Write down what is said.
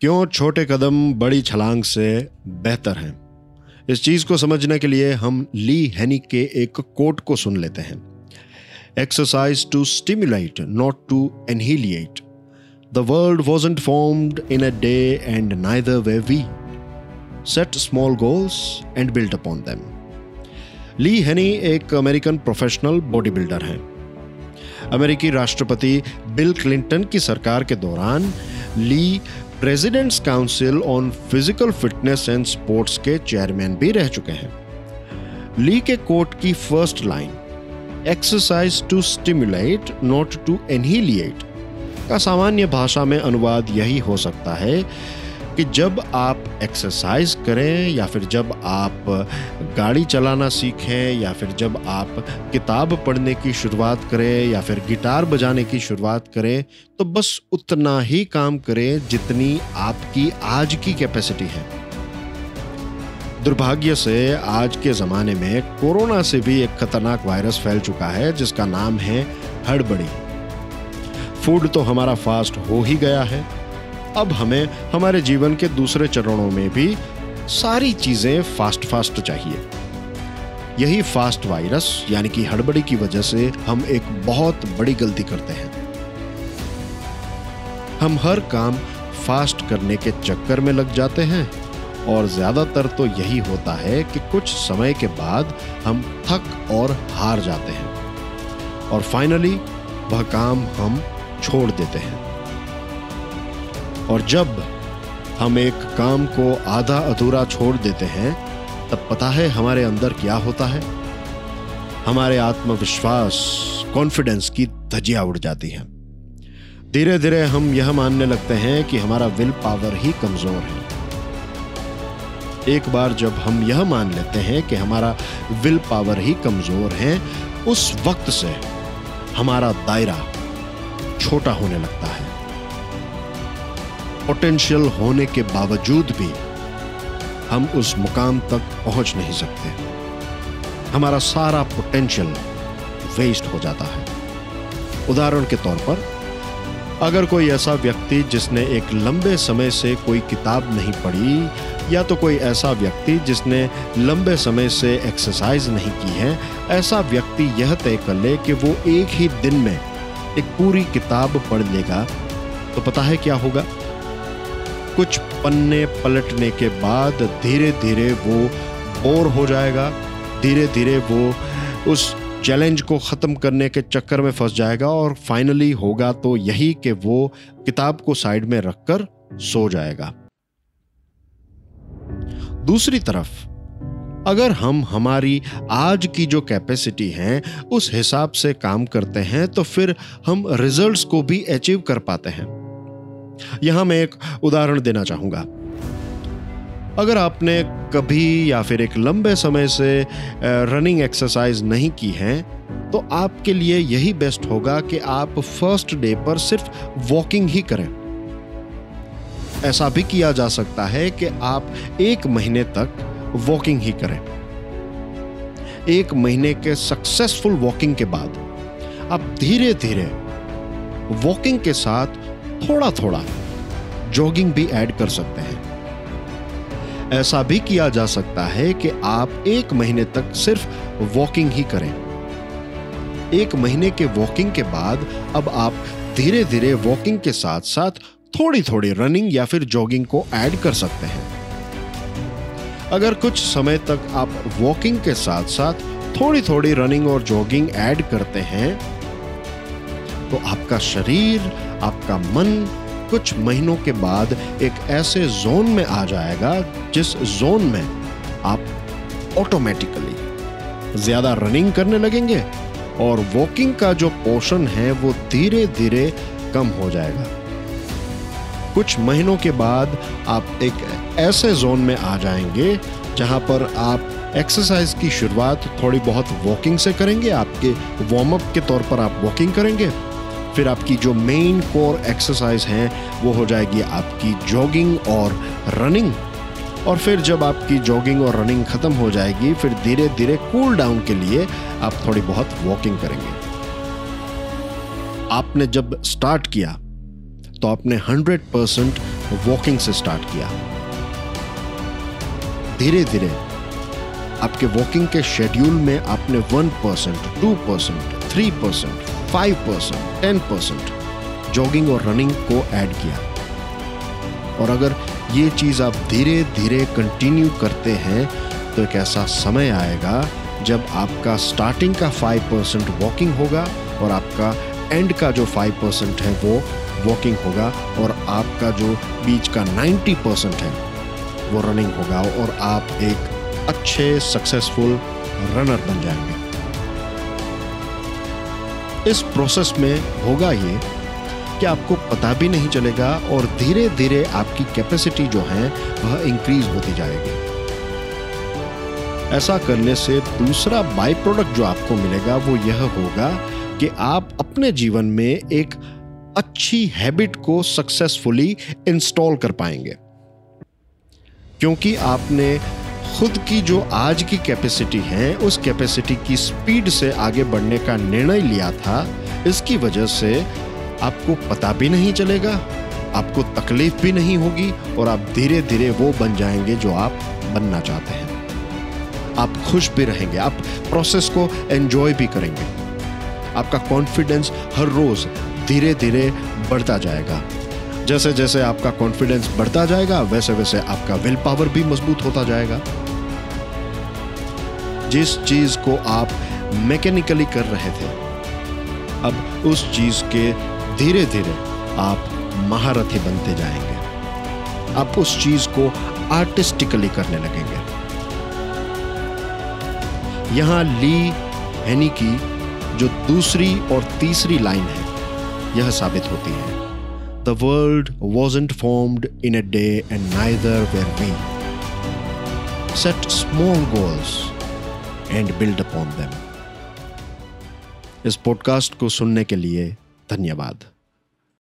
क्यों छोटे कदम बड़ी छलांग से बेहतर हैं? इस चीज़ को समझने के लिए हम ली हैनी के एक कोट को सुन लेते हैं। Exercise to stimulate not to annihilate the world wasn't formed in a day and neither were we set small goals and build upon them Lee Haney एक अमेरिकन प्रोफेशनल बॉडी बिल्डर हैं। अमेरिकी राष्ट्रपति bill Clinton की सरकार के दौरान Lee President's Council on Physical Fitness and Sports के chairman भी रह चुके हैं। ली के कोर्ट की first line exercise to stimulate not to annihilate का सामान्य भाषा में अनुवाद यही हो सकता है कि जब आप एक्सरसाइज करें या फिर जब आप गाड़ी चलाना सीखें या फिर जब आप किताब पढ़ने की शुरुआत करें या फिर गिटार बजाने की शुरुआत करें तो बस उतना ही काम करें जितनी आपकी आज की कैपेसिटी है। दुर्भाग्य से आज के ज़माने में कोरोना से भी एक खतरनाक वायरस फैल चुका है, जिसका नाम है हड़बड़ी। फ़ूड तो हमारा फास्ट हो ही गया है। अब हमें हमारे जीवन के दूसरे चरणों में भी सारी चीज़ें फास्ट फास्ट चाहिए। यही फास्ट वायरस यानी कि हड़बड़ी की वजह से हम एक बहुत बड़ी गलती करते हैं। हम हर काम फास्ट करने के चक्कर में लग जाते हैं और ज़्यादातर तो यही होता है कि कुछ समय के बाद हम थक और हार जाते हैं। और फाइनली वह काम हम छोड़ देते हैं। और जब हम एक काम को आधा अधूरा छोड़ देते हैं, तब पता है हमारे अंदर क्या होता है? हमारे आत्मविश्वास कॉन्फिडेंस की धजिया उड़ जाती है। धीरे धीरे हम यह मानने लगते हैं कि हमारा विल पावर ही कमज़ोर है। एक बार जब हम यह मान लेते हैं कि हमारा विल पावर ही कमज़ोर है, उस वक्त से हमारा दायरा छोटा होने लगता है। पोटेंशियल होने के बावजूद भी हम उस मुकाम तक पहुँच नहीं सकते। हमारा सारा पोटेंशियल वेस्ट हो जाता है। उदाहरण के तौर पर, अगर कोई ऐसा व्यक्ति जिसने एक लंबे समय से कोई किताब नहीं पढ़ी, या तो कोई ऐसा व्यक्ति जिसने लंबे समय से एक्सरसाइज नहीं की है, ऐसा व्यक्ति यह तय कर ले कि वो एक ही दिन में एक पूरी किताब पढ़ लेगा तो पता है क्या होगा? कुछ पन्ने पलटने के बाद धीरे धीरे वो बोर हो जाएगा। धीरे धीरे वो उस चैलेंज को ख़त्म करने के चक्कर में फंस जाएगा और फाइनली होगा तो यही कि वो किताब को साइड में रखकर सो जाएगा। दूसरी तरफ़, अगर हम हमारी आज की जो कैपेसिटी है, उस हिसाब से काम करते हैं तो फिर हम रिजल्ट्स को भी अचीव कर पाते हैं। यहाँ मैं एक उदाहरण देना चाहूँगा। अगर आपने कभी या फिर एक लंबे समय से रनिंग एक्सरसाइज नहीं की है तो आपके लिए यही बेस्ट होगा कि आप फ़र्स्ट डे पर सिर्फ़ वॉकिंग ही करें। ऐसा भी किया जा सकता है कि आप एक महीने तक वॉकिंग ही करें। एक महीने के सक्सेसफुल वॉकिंग के बाद आप धीरे धीरे वॉकिंग के साथ थोड़ा थोड़ा जॉगिंग भी ऐड कर सकते हैं। ऐसा भी किया जा सकता है कि आप एक महीने तक सिर्फ़ वॉकिंग ही करें। एक महीने के वॉकिंग के बाद अब आप धीरे धीरे वॉकिंग के साथ साथ थोड़ी थोड़ी रनिंग या फिर जॉगिंग को ऐड कर सकते हैं। अगर कुछ समय तक आप वॉकिंग के साथ साथ थोड़ी थोड़ी रनिंग और जॉगिंग ऐड करते हैं तो आपका शरीर आपका मन कुछ महीनों के बाद एक ऐसे जोन में आ जाएगा जिस जोन में आप ऑटोमेटिकली ज़्यादा रनिंग करने लगेंगे और वॉकिंग का जो पोर्शन है वो धीरे धीरे कम हो जाएगा। कुछ महीनों के बाद आप एक ऐसे जोन में आ जाएँगे जहाँ पर आप एक्सरसाइज की शुरुआत थोड़ी बहुत वॉकिंग से करेंगे, आपके वार्म अप के तौर पर आप वॉकिंग करेंगे फिर आपकी जो मेन कोर एक्सरसाइज है, वो हो जाएगी आपकी जॉगिंग और रनिंग और फिर जब आपकी जॉगिंग और रनिंग खत्म हो जाएगी, फिर धीरे धीरे कूल डाउन के लिए आप थोड़ी बहुत वॉकिंग करेंगे। आपने जब स्टार्ट किया तो आपने 100 परसेंट वॉकिंग से स्टार्ट किया। धीरे धीरे आपके वॉकिंग के शेड्यूल में आपने one percent two percent three percent five percent ten percent jogging और रनिंग को ऐड किया। और अगर ये चीज़ आप धीरे धीरे कंटिन्यू करते हैं तो एक ऐसा समय आएगा जब आपका स्टार्टिंग का फाइव परसेंट वॉकिंग होगा और आपका एंड का जो फाइव परसेंट है वो वॉकिंग होगा और आपका जो बीच का नाइन्टी परसेंट है वो रनिंग होगा और आप एक अच्छे सक्सेसफुल रनर बन जाएँगे। इस प्रोसेस में होगा ये कि आपको पता भी नहीं चलेगा और धीरे धीरे आपकी कैपेसिटी जो है, वह इंक्रीज होती जाएगी। ऐसा करने से दूसरा बाय प्रोडक्ट जो आपको मिलेगा, वो यह होगा कि आप अपने जीवन में एक अच्छी हैबिट को सक्सेसफुली इंस्टॉल कर पाएँगे। क्योंकि आपने खुद की जो आज की कैपेसिटी है, उस कैपेसिटी की स्पीड से आगे बढ़ने का निर्णय लिया था, इसकी वजह से आपको पता भी नहीं चलेगा, आपको तकलीफ़ भी नहीं होगी और आप धीरे धीरे वो बन जाएँगे जो आप बनना चाहते हैं। आप खुश भी रहेंगे, आप प्रोसेस को एंजॉय भी करेंगे। आपका कॉन्फिडेंस हर रोज धीरे धीरे बढ़ता जाएगा। जैसे जैसे आपका कॉन्फिडेंस बढ़ता जाएगा वैसे वैसे आपका विल पावर भी मज़बूत होता जाएगा। जिस चीज़ को आप मैकेनिकली कर रहे थे, अब उस चीज़ के धीरे धीरे आप महारथी बनते जाएँगे। आप उस चीज़ को आर्टिस्टिकली करने लगेंगे। यहाँ ली हैनी की जो दूसरी और तीसरी लाइन है, यह साबित होती है। The world was wasn't formed in a day and neither were we set small goals and build upon them इस पॉडकास्ट को सुनने के लिए धन्यवाद।